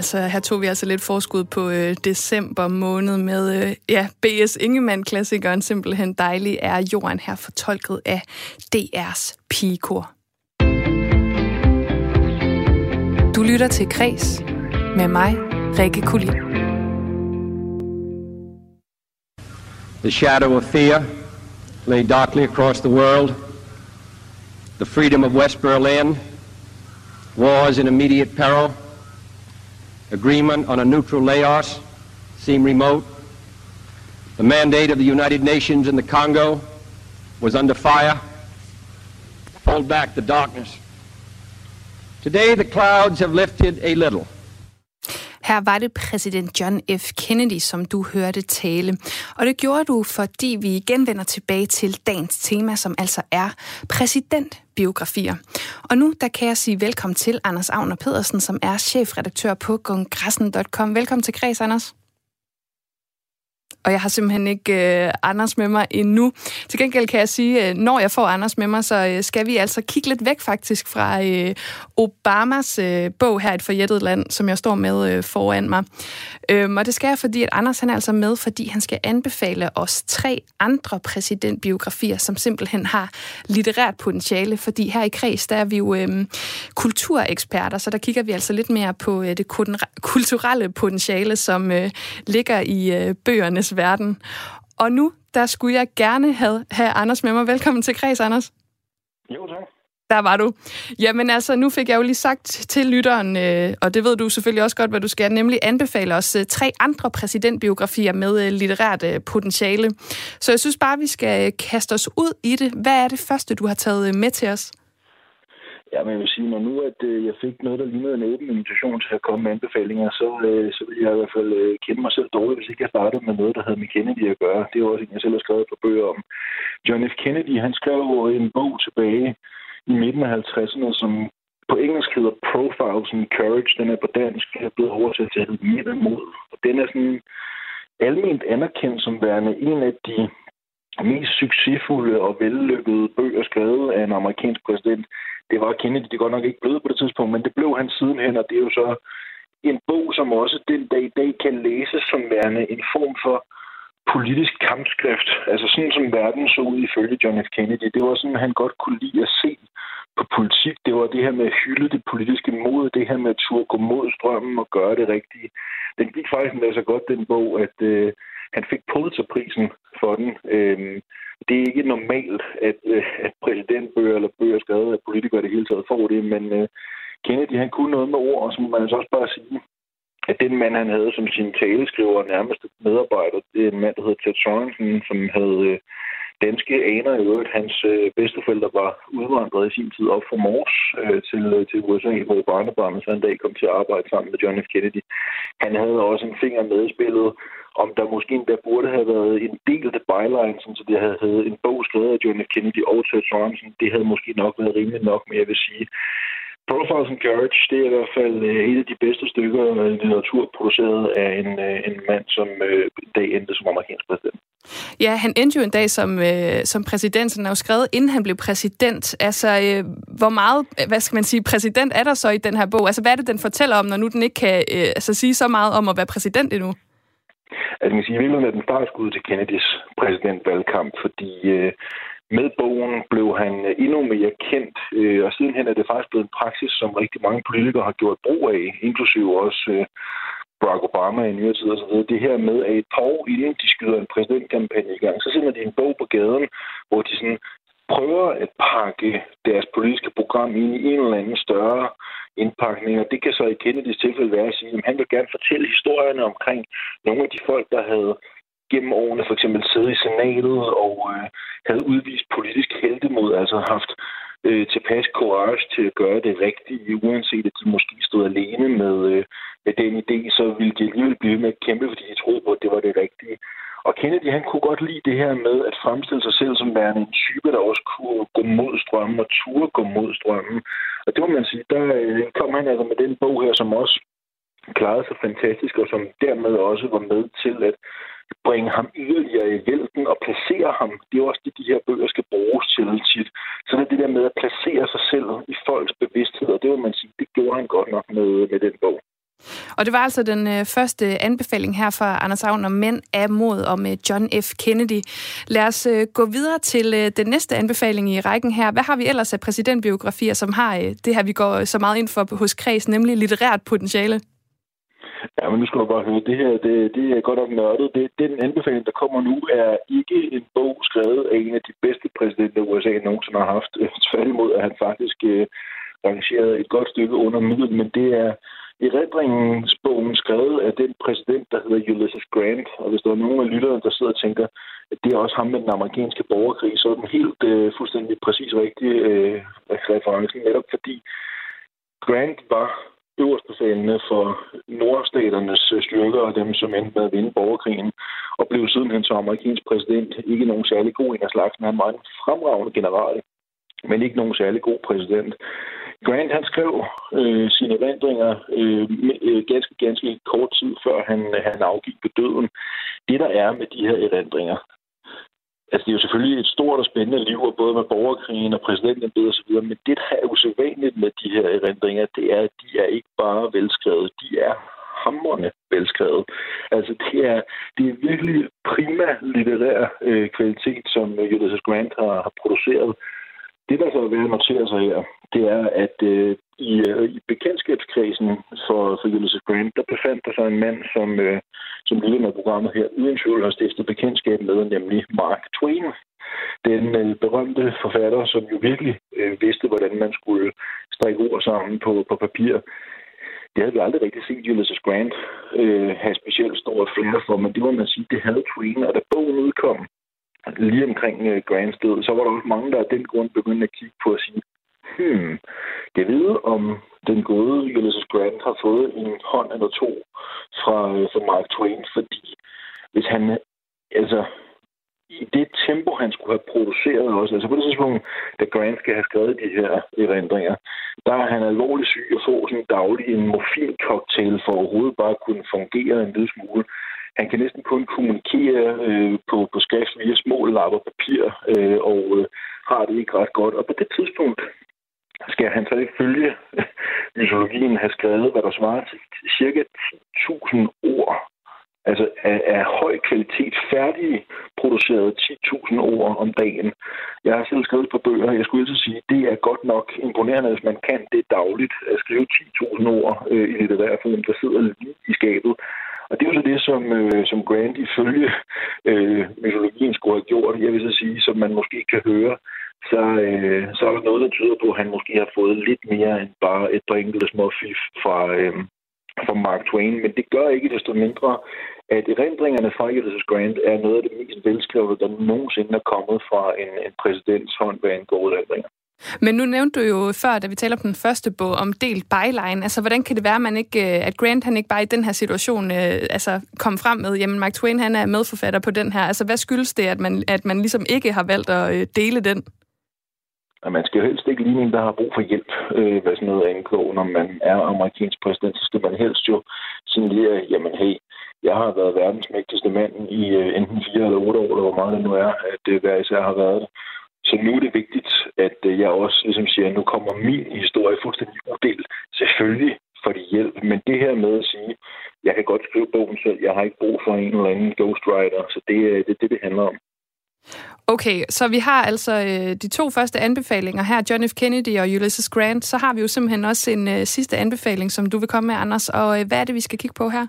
altså, her tog vi altså lidt forskud på øh, december måned med øh, ja, B.S. Ingemann-klassikeren Simpelthen Dejlig er jorden her fortolket af DR's pigekor. Du lytter til Kres med mig, Rikke Kulin. The shadow of fear lay darkly across the world. The freedom of West Berlin was in immediate peril. Agreement on a neutral Laos seemed remote. The mandate of the United Nations in the Congo was under fire. Hold back the darkness. Today the clouds have lifted a little. Her var det præsident John F. Kennedy, som du hørte tale. Og det gjorde du, fordi vi igen vender tilbage til dagens tema, som altså er præsidentbiografier. Og nu der kan jeg sige velkommen til Anders Agner Pedersen, som er chefredaktør på kongressen.com. Velkommen til Kreds, Anders og jeg har simpelthen ikke øh, Anders med mig endnu. Til gengæld kan jeg sige, øh, når jeg får Anders med mig, så øh, skal vi altså kigge lidt væk faktisk fra øh, Obamas øh, bog her, Et forjættet land, som jeg står med øh, foran mig. Øhm, og det skal jeg, fordi at Anders han er altså med, fordi han skal anbefale os tre andre præsidentbiografier, som simpelthen har litterært potentiale, fordi her i Kreds, der er vi jo øh, kultureksperter, så der kigger vi altså lidt mere på øh, det kulturelle potentiale, som øh, ligger i øh, bøgernes verden. Og nu, der skulle jeg gerne have, have Anders med mig. Velkommen til Kreds, Anders. Jo, tak. Der var du. Jamen altså, nu fik jeg jo lige sagt til lytteren, øh, og det ved du selvfølgelig også godt, hvad du skal, nemlig anbefale os øh, tre andre præsidentbiografier med øh, litterært øh, potentiale. Så jeg synes bare, vi skal øh, kaste os ud i det. Hvad er det første, du har taget øh, med til os? Ja, men jeg vil sige, når nu at øh, jeg fik noget, der lignede en åben invitation til at komme med anbefalinger, så, øh, så ville jeg i hvert fald øh, kende mig selv dårligt, hvis ikke jeg startede med noget, der havde med Kennedy at gøre. Det er også en, jeg selv har skrevet på bøger om. John F. Kennedy, han skrev en bog tilbage i midten af 50'erne, som på engelsk hedder Profiles in Courage. Den er på dansk er blevet oversat til Mænd mod. Og den er sådan almindeligt anerkendt som værende en af de mest succesfulde og vellykkede bøger skrevet af en amerikansk præsident. Det var Kennedy, det godt nok ikke blevet på det tidspunkt, men det blev han sidenhen, og det er jo så en bog, som også den dag i dag kan læses som værende en form for politisk kampskrift. Altså sådan som verden så ud ifølge John F. Kennedy. Det var sådan, han godt kunne lide at se på politik. Det var det her med at hylde det politiske mod, det her med at turde gå mod strømmen og gøre det rigtige. Den gik faktisk med så godt, den bog, at øh, han fik Pulitzerprisen for den. Øh, det er ikke normalt, at, øh, at præsidentbøger eller bøger skrevet af politikere det hele taget får det, men øh, Kennedy han kunne noget med ord, og så må man altså også bare sige, at den mand, han havde som sin taleskriver nærmeste medarbejder, det er en mand, der hedder Ted Sorensen, som havde øh, danske aner i øvrigt. Hans øh, bedsteforældre var udvandret i sin tid op fra Mors øh, til, øh, til USA, hvor barnebarnet så en dag kom til at arbejde sammen med John F. Kennedy. Han havde også en finger med i spillet, om der måske endda burde have været en del af byline, så det havde heddet en bog skrevet af John F. Kennedy og Ted Sorensen. Det havde måske nok været rimeligt nok, men jeg vil sige, Profiles in Courage, det er i hvert fald øh, et af de bedste stykker øh, litteratur produceret af en, øh, en mand, som øh, i dag endte som amerikansk præsident. Ja, han endte jo en dag som, øh, som præsident, han er jo skrevet, inden han blev præsident. Altså, øh, hvor meget, hvad skal man sige, præsident er der så i den her bog? Altså, hvad er det, den fortæller om, når nu den ikke kan øh, altså, sige så meget om at være præsident endnu? Altså, man kan sige, i virkeligheden er den startskud til Kennedys præsidentvalgkamp, fordi øh, med bogen blev han øh, endnu mere kendt, øh, og sidenhen er det faktisk blevet en praksis, som rigtig mange politikere har gjort brug af, inklusive også øh, Barack Obama i nyere tid og så videre. Det her med, at et par år inden de skyder en præsidentkampagne i gang, så sender de en bog på gaden, hvor de sådan prøver at pakke deres politiske program ind i en eller anden større indpakning. Og det kan så i Kennedys tilfælde være at sige, at han vil gerne fortælle historierne omkring nogle af de folk, der havde gennem årene for eksempel siddet i senatet og øh, havde udvist politisk heldemod, altså haft øh, tilpas courage til at gøre det rigtige, uanset at de måske stod alene med, øh, med den idé, så ville de alligevel blive med at kæmpe, fordi de troede på, at det var det rigtige. Og Kennedy, han kunne godt lide det her med at fremstille sig selv som værende en type, der også kunne gå mod strømmen og ture gå mod strømmen. Og det må man sige, der øh, kom han altså med den bog her, som også klarede sig fantastisk, og som dermed også var med til at bringe ham yderligere i vælten og placere ham. Det er også det, de her bøger skal bruges til tit. Så det er det der med at placere sig selv i folks bevidsthed, og det vil man sige, det gjorde han godt nok med, med den bog. Og det var altså den øh, første anbefaling her fra Anders Agner, Mænd af mod om øh, John F. Kennedy. Lad os øh, gå videre til øh, den næste anbefaling i rækken her. Hvad har vi ellers af præsidentbiografier, som har øh, det her, vi går øh, så meget ind for hos Kreds, nemlig litterært potentiale? Ja, men nu skal du bare høre, det her, det, det er godt nok nørdet. Det, den anbefaling, der kommer nu, er ikke en bog skrevet af en af de bedste præsidenter, USA nogensinde har haft. Tværtimod er han faktisk øh, rangeret et godt stykke under middel, men det er erindringsbogen skrevet af den præsident, der hedder Ulysses Grant. Og hvis der er nogen af lytterne, der sidder og tænker, at det er også ham med den amerikanske borgerkrig, så er den helt øh, fuldstændig præcis rigtig øh, referencen, netop fordi Grant var øverstbefalende for nordstaternes øh, styrker og dem, som endte med at vinde borgerkrigen, og blev sidenhen som amerikansk præsident ikke nogen særlig god en af slagsen. Han var en fremragende general, men ikke nogen særlig god præsident. Grant han skrev øh, sine erindringer øh, øh, ganske, ganske kort tid før han, øh, han afgik på døden. Det, der er med de her erindringer, Altså, det er jo selvfølgelig et stort og spændende liv, både med borgerkrigen og præsidentembedet osv., men det, der er usædvanligt med de her erindringer, det er, at de er ikke bare velskrevet, de er hamrende velskrevet. Altså, det er, det er virkelig prima litterær øh, kvalitet, som øh, Ulysses Grant har, har produceret. Det, der så er værd at notere sig her, det er, at øh, i, øh, i bekendtskabskredsen for, for Ulysses Grant, der befandt der sig en mand, som, øh, som lytter med programmet her, uden tvivl har stiftet bekendtskab med, nemlig Mark Twain. Den øh, berømte forfatter, som jo virkelig øh, vidste, hvordan man skulle strikke ord sammen på, på papir. Det havde vi aldrig rigtig set Ulysses Grant øh, have specielt stor flere for, men det må man sige, det havde Twain, og da bogen udkom, lige omkring øh, Grants død, så var der også mange, der af den grund begyndte at kigge på at sige, hmm, jeg ved om den gode Ulysses Grant har fået en hånd eller to fra, øh, fra Mark Twain, fordi hvis han, altså, i det tempo, han skulle have produceret også, altså på det tidspunkt, da Grant skal have skrevet de her erindringer, der er han alvorligt syg og får sådan daglig en morfincocktail for overhovedet bare at kunne fungere en lille smule. Han kan næsten kun kommunikere øh, på, på skrift via små lapper papir, øh, og øh, har det ikke ret godt. Og på det tidspunkt skal han så ifølge øh, mytologien have skrevet, hvad der svarer til cirka 10.000 ord. Altså af, af høj kvalitet, færdige produceret 10.000 ord om dagen. Jeg har selv skrevet på bøger, jeg skulle altså sige, det er godt nok imponerende, hvis man kan det dagligt, at skrive 10.000 ord øh, i litterær form, der sidder lige i skabet. Og det er jo så det, som, øh, som Grant ifølge øh, mytologien skulle have gjort. Jeg vil så sige, som man måske kan høre, så, øh, så er der noget, der tyder på, at han måske har fået lidt mere end bare et par enkelte små fif fra, øh, fra Mark Twain. Men det gør ikke desto mindre, at erindringerne fra Ulysses Grant er noget af det mest velskrevne, der nogensinde er kommet fra en, en præsidents hånd, hvad angår erindringer. Men nu nævnte du jo før, da vi taler om den første bog, om delt byline. Altså, hvordan kan det være, at, man ikke, øh, at Grant han ikke bare i den her situation øh, altså, kom frem med, jamen Mark Twain han er medforfatter på den her. Altså, hvad skyldes det, at man, at man ligesom ikke har valgt at øh, dele den? at man skal jo helst ikke ligne en, der har brug for hjælp, øh, hvad sådan noget angår. Når man er amerikansk præsident, så skal man helst jo signalere, jamen hey, jeg har været verdens mægtigste mand i øh, enten fire eller otte år, eller hvor meget det nu er, at det hver især har været det. Så nu er det vigtigt, at øh, jeg også ligesom siger, at nu kommer min historie fuldstændig udelt. Selvfølgelig for de hjælp, men det her med at sige, jeg kan godt skrive bogen selv, jeg har ikke brug for en eller anden ghostwriter, så det øh, er det, det, det handler om. Okay, så vi har altså øh, de to første anbefalinger her, John F. Kennedy og Ulysses Grant. Så har vi jo simpelthen også en øh, sidste anbefaling, som du vil komme med, Anders. Og øh, hvad er det, vi skal kigge på her?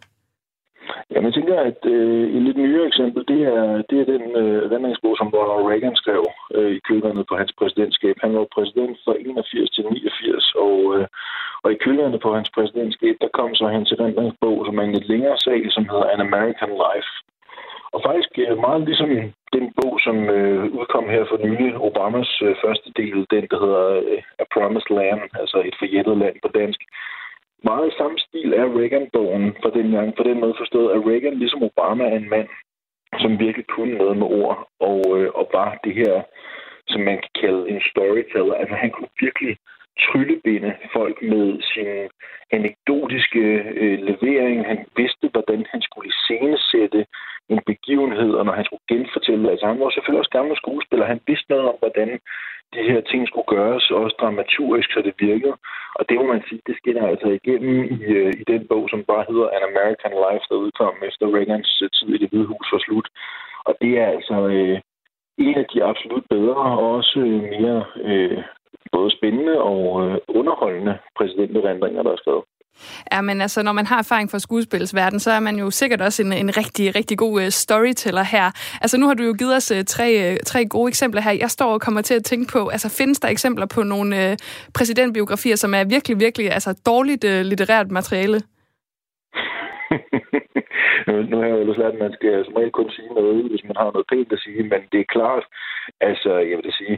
Jamen, jeg tænker, at øh, et lidt nyere eksempel, det er, det er den øh, vandringsbog, som Ronald Reagan skrev øh, i kølvandet på hans præsidentskab. Han var præsident fra 81 til 89, og, øh, og i kølvandet på hans præsidentskab, der kom så hans erindringsbog, som er en lidt længere sag, som hedder An American Life. Og faktisk øh, meget ligesom den bog, som øh, udkom her for nylig, Obamas øh, første del, den der hedder øh, A Promised Land, altså et forjættet land på dansk. Meget i samme stil er Reagan-bogen for den, gang, for den måde forstået, at Reagan ligesom Obama er en mand, som virkelig kunne noget med ord, og, øh, og var det her, som man kan kalde en storyteller. Altså han kunne virkelig tryllebinde folk med sin anekdotiske øh, levering. Han vidste, hvordan han skulle iscenesætte en begivenhed, og når han skulle genfortælle, altså han var selvfølgelig også gammel skuespiller, han vidste noget om, hvordan de her ting skulle gøres, også dramaturgisk, så det virker. Og det må man sige, det skinner altså igennem i, øh, i den bog, som bare hedder An American Life, der udkom efter Reagans øh, tid i det hvide hus var slut. Og det er altså øh, en af de absolut bedre og også øh, mere øh, både spændende og øh, underholdende præsidenterindringer, der er skrevet. Ja, men altså, når man har erfaring fra skuespilsverden, så er man jo sikkert også en, en rigtig, rigtig god uh, storyteller her. Altså, nu har du jo givet os uh, tre, uh, tre gode eksempler her. Jeg står og kommer til at tænke på, altså, findes der eksempler på nogle uh, præsidentbiografier, som er virkelig, virkelig altså, dårligt uh, litterært materiale? nu har jeg jo lært, at man skal som regel kun sige noget, hvis man har noget pænt at sige, men det er klart, altså, jeg vil sige,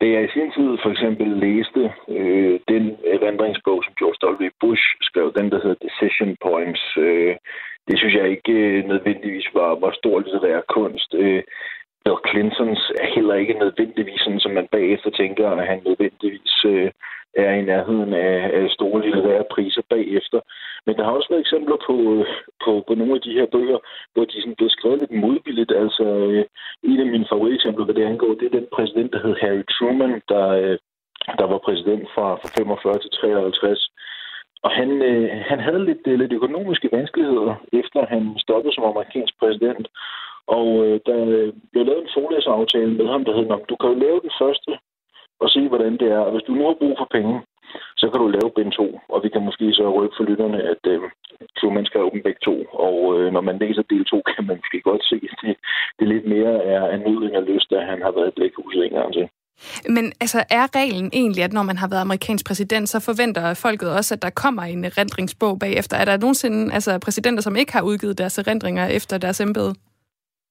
da jeg i sin tid for eksempel læste øh, den erindringsbog, som George W. Bush skrev, den der hedder Decision Points, øh, det synes jeg ikke øh, nødvendigvis var, var stor litterær kunst. Øh, Bill Clintons er heller ikke nødvendigvis sådan, som man bagefter tænker, at han nødvendigvis øh, er i nærheden af, af store litterære priser bagefter. Men der har også været eksempler på, på, på nogle af de her bøger, hvor de sådan blev skrevet lidt modbilligt. Altså, øh, en af mine favoriteksempler, hvad det angår, det er den præsident, der hed Harry Truman, der, øh, der var præsident fra, fra 45 til 53. Og han, øh, han havde lidt, øh, lidt økonomiske vanskeligheder, efter han stoppede som amerikansk præsident. Og øh, der øh, blev lavet en forlæseraftale med ham, der hed, du kan jo lave den første og se, hvordan det er. Og hvis du nu har brug for penge, så kan du lave bind 2, og vi kan måske så rykke for lytterne, at øh, Truman skal åbne begge to. Og øh, når man læser del 2, kan man måske godt se, at det, det lidt mere er en nød end lyst, at han har været i blækhuset en gang til. Men altså, er reglen egentlig, at når man har været amerikansk præsident, så forventer folket også, at der kommer en erindringsbog bagefter? Er der nogensinde altså, præsidenter, som ikke har udgivet deres erindringer efter deres embede?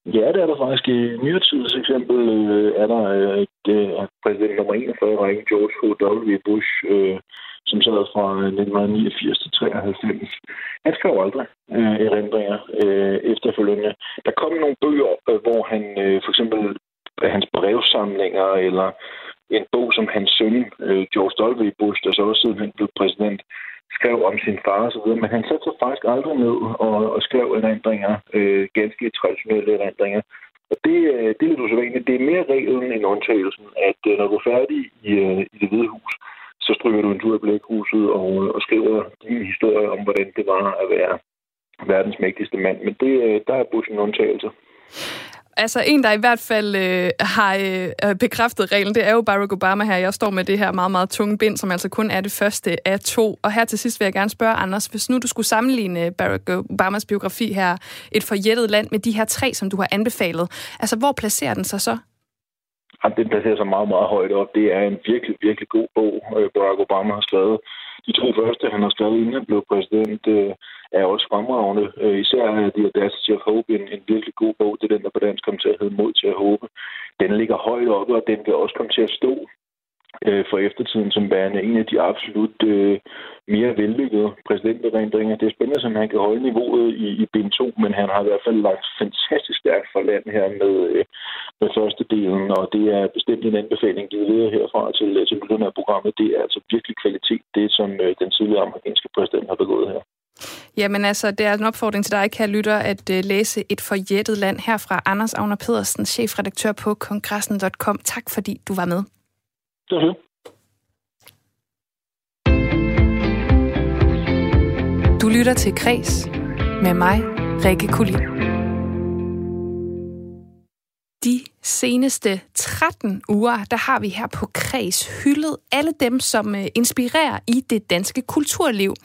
Ja, det er der faktisk. I nyere tids eksempel, øh, er der øh, det er præsident nummer 41 rækken, George H.W. Bush, øh, som sad fra øh, 1989 til 93. Han skrev aldrig øh, erindringer øh, efterfølgende. Der kom nogle bøger, øh, hvor han øh, for eksempel hans brevsamlinger, eller en bog, som hans søn, øh, George W. Bush, der så også sidenhen blev præsident, skrev om sin far og så videre, men han satte sig faktisk aldrig ned og, og skrev erindringer, øh, ganske traditionelle erindringer. Og det, øh, det er lidt usædvanligt. Det er mere reglen end undtagelsen, at øh, når du er færdig i, øh, i det hvide hus, så stryger du en tur i blækhuset og, og skriver din historie om, hvordan det var at være verdens mægtigste mand. Men det, øh, der er Bush en undtagelse. Altså en, der i hvert fald øh, har øh, øh, bekræftet reglen, det er jo Barack Obama her. Jeg står med det her meget, meget tunge bind, som altså kun er det første af to. Og her til sidst vil jeg gerne spørge, Anders, hvis nu du skulle sammenligne Barack Obamas biografi her, Et forjættet land, med de her tre, som du har anbefalet, altså hvor placerer den sig så? Jamen, den placerer sig meget, meget højt op. Det er en virkelig, virkelig god bog, øh, Barack Obama har skrevet. De to første, han har skrevet, inden han blev præsident, øh, er også fremragende. Øh, især er The Audacity of Hope en, en virkelig god bog. Det er den, der på dansk kom til at hedde Mod til at håbe. Den ligger højt oppe, og den vil også komme til at stå øh, for eftertiden som værende en af de absolut øh, mere vellykkede præsidenterindringer. Det er spændende, som han kan holde niveauet i, i bind 2, men han har i hvert fald lagt fantastisk stærkt for land her med, øh, med første delen, og det er bestemt en anbefaling givet videre herfra til, øh, til lytterne af programmet. Det er altså virkelig kvalitet, det som øh, den tidligere amerikanske præsident har begået her. Jamen altså, det er en opfordring til dig, kan lytter, at øh, læse Et forjættet land her fra Anders Agner Pedersen, chefredaktør på kongressen.com. Tak fordi du var med. Det var Du lytter til Kres med mig, Rikke Kulin. De seneste 13 uger, der har vi her på Kreds hyldet alle dem, som øh, inspirerer i det danske kulturliv.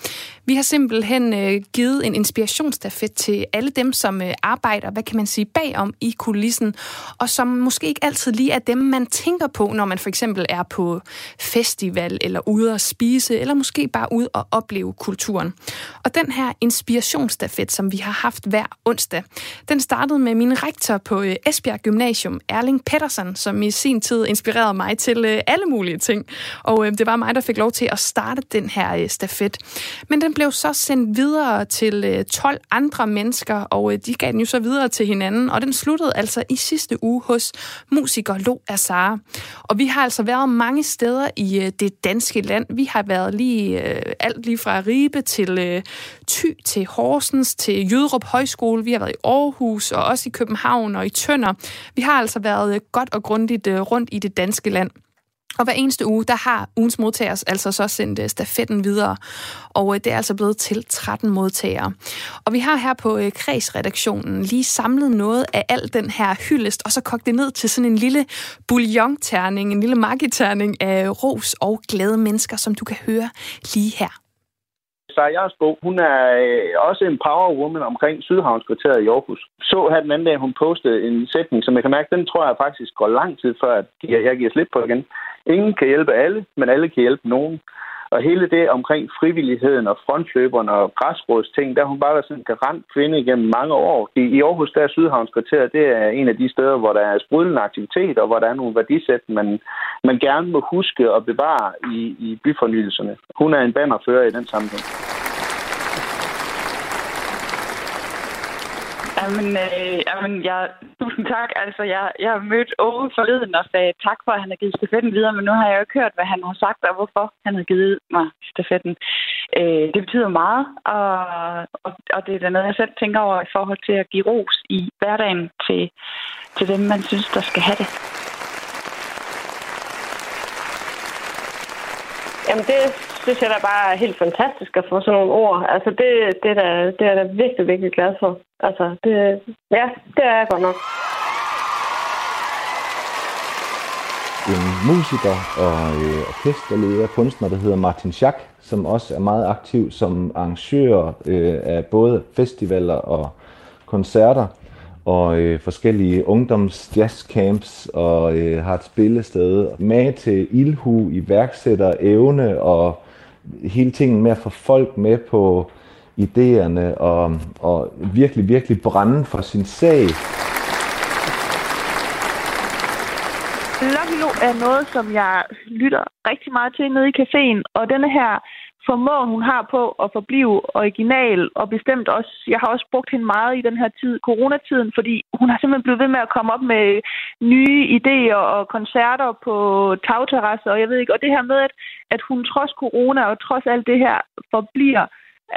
Vi har simpelthen øh, givet en inspirationsstafet til alle dem, som øh, arbejder, hvad kan man sige, bagom i kulissen, og som måske ikke altid lige er dem, man tænker på, når man for eksempel er på festival, eller ude at spise, eller måske bare ude og opleve kulturen. Og den her inspirationsstafet, som vi har haft hver onsdag, den startede med min rektor på øh, Esbjerg Gymnasium, Erling Pettersen, som i sin tid inspirerede mig til øh, alle mulige ting. Og øh, det var mig, der fik lov til at starte den her øh, stafet. Men den blev så sendt videre til øh, 12 andre mennesker, og øh, de gav den jo så videre til hinanden. Og den sluttede altså i sidste uge hos musiker Lo Azar. Og vi har altså været mange steder i øh, det danske land. Vi har været lige øh, alt lige fra Ribe til øh, Ty til Horsens til Jødrup Højskole. Vi har været i Aarhus og også i København og i Tønder. Vi har altså været øh, godt og grundigt øh, rundt i det danske land. Og hver eneste uge, der har ugens modtagers altså så sendt øh, stafetten videre, og det er altså blevet til 13 modtagere. Og vi har her på kredsredaktionen lige samlet noget af al den her hyldest, og så kogt det ned til sådan en lille bouillonterning, en lille magiterning af ros og glade mennesker, som du kan høre lige her. Sarah Bo, hun er øh, også en power woman omkring Sydhavnskvarteret i Aarhus. Så her den anden dag, hun postede en sætning, som jeg kan mærke, den tror jeg faktisk går lang tid før, at jeg giver slip på igen. Ingen kan hjælpe alle, men alle kan hjælpe nogen. Og hele det omkring frivilligheden og frontløberne og græsrådsting, der har hun bare været sådan en garant kvinde igennem mange år. I, i Aarhus, der er Sydhavnskvarteret, det er en af de steder, hvor der er sprudlende aktivitet, og hvor der er nogle værdisæt, man, man gerne må huske og bevare i, i byfornyelserne. Hun er en bannerfører i den sammenhæng. Jamen, øh, jamen jeg, tusind tak. Altså, jeg, jeg mødte mødt Ove forleden og sagde tak for, at han har givet stafetten videre, men nu har jeg jo ikke hørt, hvad han har sagt, og hvorfor han har givet mig stafetten. Øh, det betyder meget, og, og, og det er da noget, jeg selv tænker over i forhold til at give ros i hverdagen til, til dem, man synes, der skal have det. Jamen, det synes jeg da bare er helt fantastisk at få sådan nogle ord. Altså, det, det, er, da, det er jeg da virkelig, virkelig glad for. Altså, det, ja, det er jeg godt nok. En musiker og øh, orkesterleder, kunstner, der hedder Martin Schack, som også er meget aktiv som arrangør øh, af både festivaler og koncerter og øh, forskellige ungdoms jazzcamps og øh, har et spillested med til ilhu, iværksætter evne og hele tingen med at få folk med på idéerne og, og virkelig, virkelig brænde for sin sag. Lucky Lo er noget, som jeg lytter rigtig meget til nede i caféen, og denne her formåen, hun har på at forblive original, og bestemt også, jeg har også brugt hende meget i den her tid, coronatiden, fordi hun har simpelthen blevet ved med at komme op med nye idéer og koncerter på tagterrasser, og jeg ved ikke, og det her med, at, at hun trods corona og trods alt det her forbliver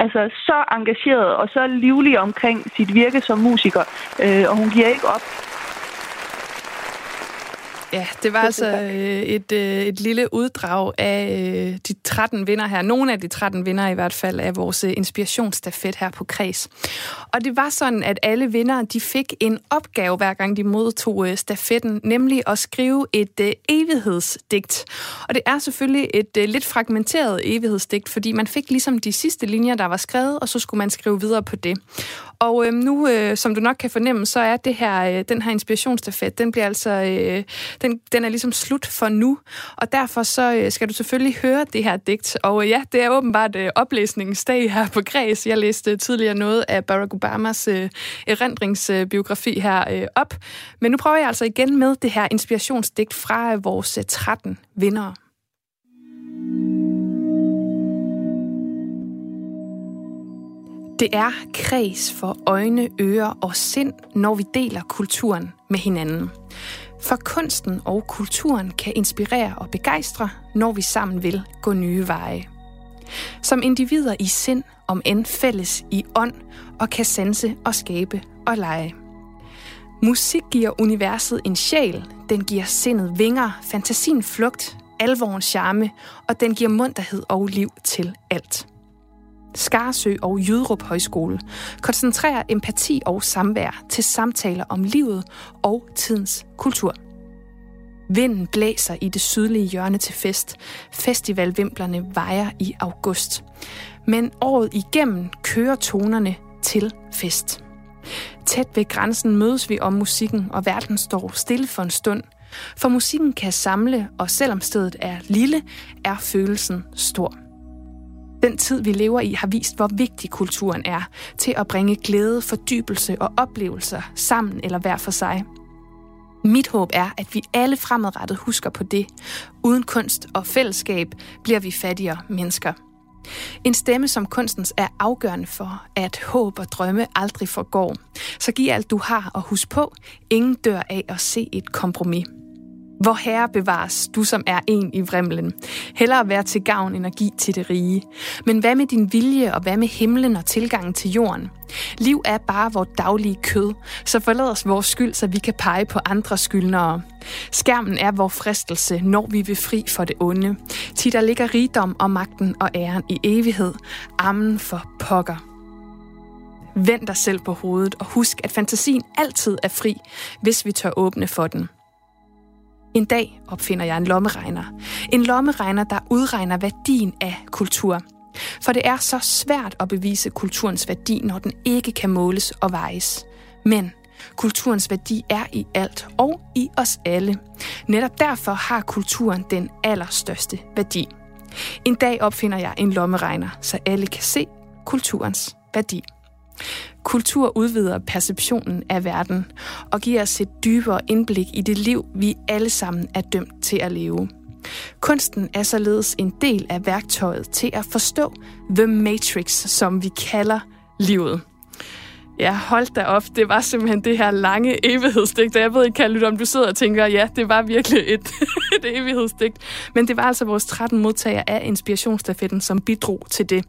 altså så engageret og så livlig omkring sit virke som musiker, øh, og hun giver ikke op. Ja, det var altså øh, et, øh, et lille uddrag af øh, de 13 vinder her. Nogle af de 13 vinder i hvert fald af vores inspirationsstafet her på Kreds. Og det var sådan, at alle vinder de fik en opgave, hver gang de modtog stafetten, nemlig at skrive et evighedsdigt. Og det er selvfølgelig et lidt fragmenteret evighedsdigt, fordi man fik ligesom de sidste linjer, der var skrevet, og så skulle man skrive videre på det. Og øh, nu, øh, som du nok kan fornemme, så er det her, øh, den her inspirationsstafet, den bliver altså, øh, den, den er ligesom slut for nu. Og derfor så øh, skal du selvfølgelig høre det her digt. Og øh, ja, det er åbenbart øh, oplæsningens dag her på Græs. Jeg læste øh, tidligere noget af Barack Obamas øh, erindringsbiografi her øh, op. Men nu prøver jeg altså igen med det her inspirationsdigt fra øh, vores øh, 13 vindere. Det er kreds for øjne, ører og sind, når vi deler kulturen med hinanden. For kunsten og kulturen kan inspirere og begejstre, når vi sammen vil gå nye veje. Som individer i sind, om end fælles i ånd, og kan sanse og skabe og lege. Musik giver universet en sjæl, den giver sindet vinger, fantasien flugt, alvorens charme, og den giver munterhed og liv til alt. Skarsø og Jydrup Højskole koncentrerer empati og samvær til samtaler om livet og tidens kultur. Vinden blæser i det sydlige hjørne til fest. Festivalvimplerne vejer i august. Men året igennem kører tonerne til fest. Tæt ved grænsen mødes vi om musikken, og verden står stille for en stund. For musikken kan samle, og selvom stedet er lille, er følelsen stor. Den tid, vi lever i, har vist, hvor vigtig kulturen er til at bringe glæde, fordybelse og oplevelser sammen eller hver for sig. Mit håb er, at vi alle fremadrettet husker på det. Uden kunst og fællesskab bliver vi fattigere mennesker. En stemme som kunstens er afgørende for, at håb og drømme aldrig forgår. Så giv alt du har og husk på, ingen dør af at se et kompromis. Hvor herre bevares, du som er en i vrimlen. Hellere være til gavn end at give til det rige. Men hvad med din vilje, og hvad med himlen og tilgangen til jorden? Liv er bare vores daglige kød, så forlad os vores skyld, så vi kan pege på andre skyldnere. Skærmen er vores fristelse, når vi vil fri for det onde. Til der ligger rigdom og magten og æren i evighed. Amen for pokker. Vend dig selv på hovedet og husk, at fantasien altid er fri, hvis vi tør åbne for den. En dag opfinder jeg en lommeregner. En lommeregner, der udregner værdien af kultur. For det er så svært at bevise kulturens værdi, når den ikke kan måles og vejes. Men kulturens værdi er i alt og i os alle. Netop derfor har kulturen den allerstørste værdi. En dag opfinder jeg en lommeregner, så alle kan se kulturens værdi. Kultur udvider perceptionen af verden og giver os et dybere indblik i det liv, vi alle sammen er dømt til at leve. Kunsten er således en del af værktøjet til at forstå The Matrix, som vi kalder livet. Ja, hold da op. Det var simpelthen det her lange evighedsdigt. Jeg ved ikke, kan om du sidder og tænker, ja, det var virkelig et, et evighedsdigt. Men det var altså vores 13 modtagere af Inspirationsstafetten, som bidrog til det.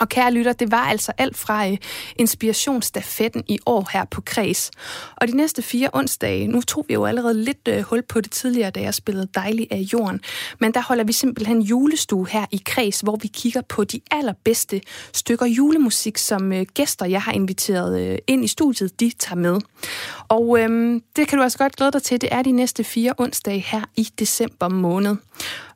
Og kære lytter, det var altså alt fra øh, inspirationsstafetten i år her på Kreds. Og de næste fire onsdage, nu tog vi jo allerede lidt øh, hul på det tidligere, da jeg spillede Dejlig af jorden, men der holder vi simpelthen julestue her i Kreds, hvor vi kigger på de allerbedste stykker julemusik, som øh, gæster, jeg har inviteret ind i studiet, de tager med. Og øhm, det kan du også godt glæde dig til, det er de næste fire onsdage her i december måned.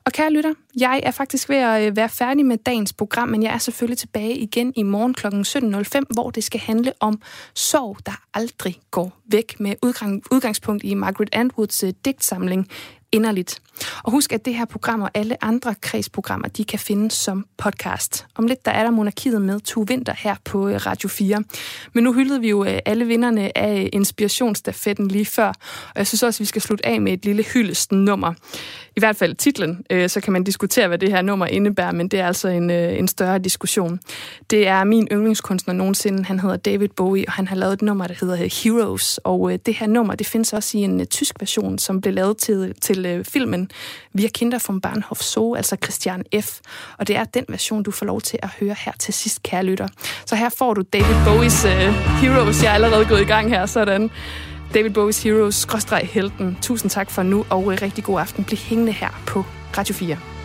Og kære lytter, jeg er faktisk ved at øh, være færdig med dagens program, men jeg er selvfølgelig tilbage igen i morgen kl. 17.05, hvor det skal handle om sorg, der aldrig går væk med udgangspunkt i Margaret Atwoods øh, digtsamling inderligt. Og husk, at det her program og alle andre kredsprogrammer, de kan findes som podcast. Om lidt, der er der monarkiet med to vinter her på øh, Radio 4. Men nu hyldede vi jo øh, alle vinderne af øh, inspirationsstafetten lige før, og jeg synes også, at vi skal slutte af med et lille hyldesten nummer. I hvert fald titlen, så kan man diskutere, hvad det her nummer indebærer, men det er altså en, en større diskussion. Det er min yndlingskunstner nogensinde, han hedder David Bowie, og han har lavet et nummer, der hedder Heroes, og det her nummer, det findes også i en tysk version, som blev lavet til, til til øh, filmen Vi Kinder vom Bahnhof Zoo, altså Christian F. Og det er den version, du får lov til at høre her til sidst, kære lytter. Så her får du David Bowies øh, Heroes. Jeg er allerede gået i gang her, sådan. David Bowies Heroes, skråstreg helten. Tusind tak for nu, og øh, rigtig god aften. Bliv hængende her på Radio 4.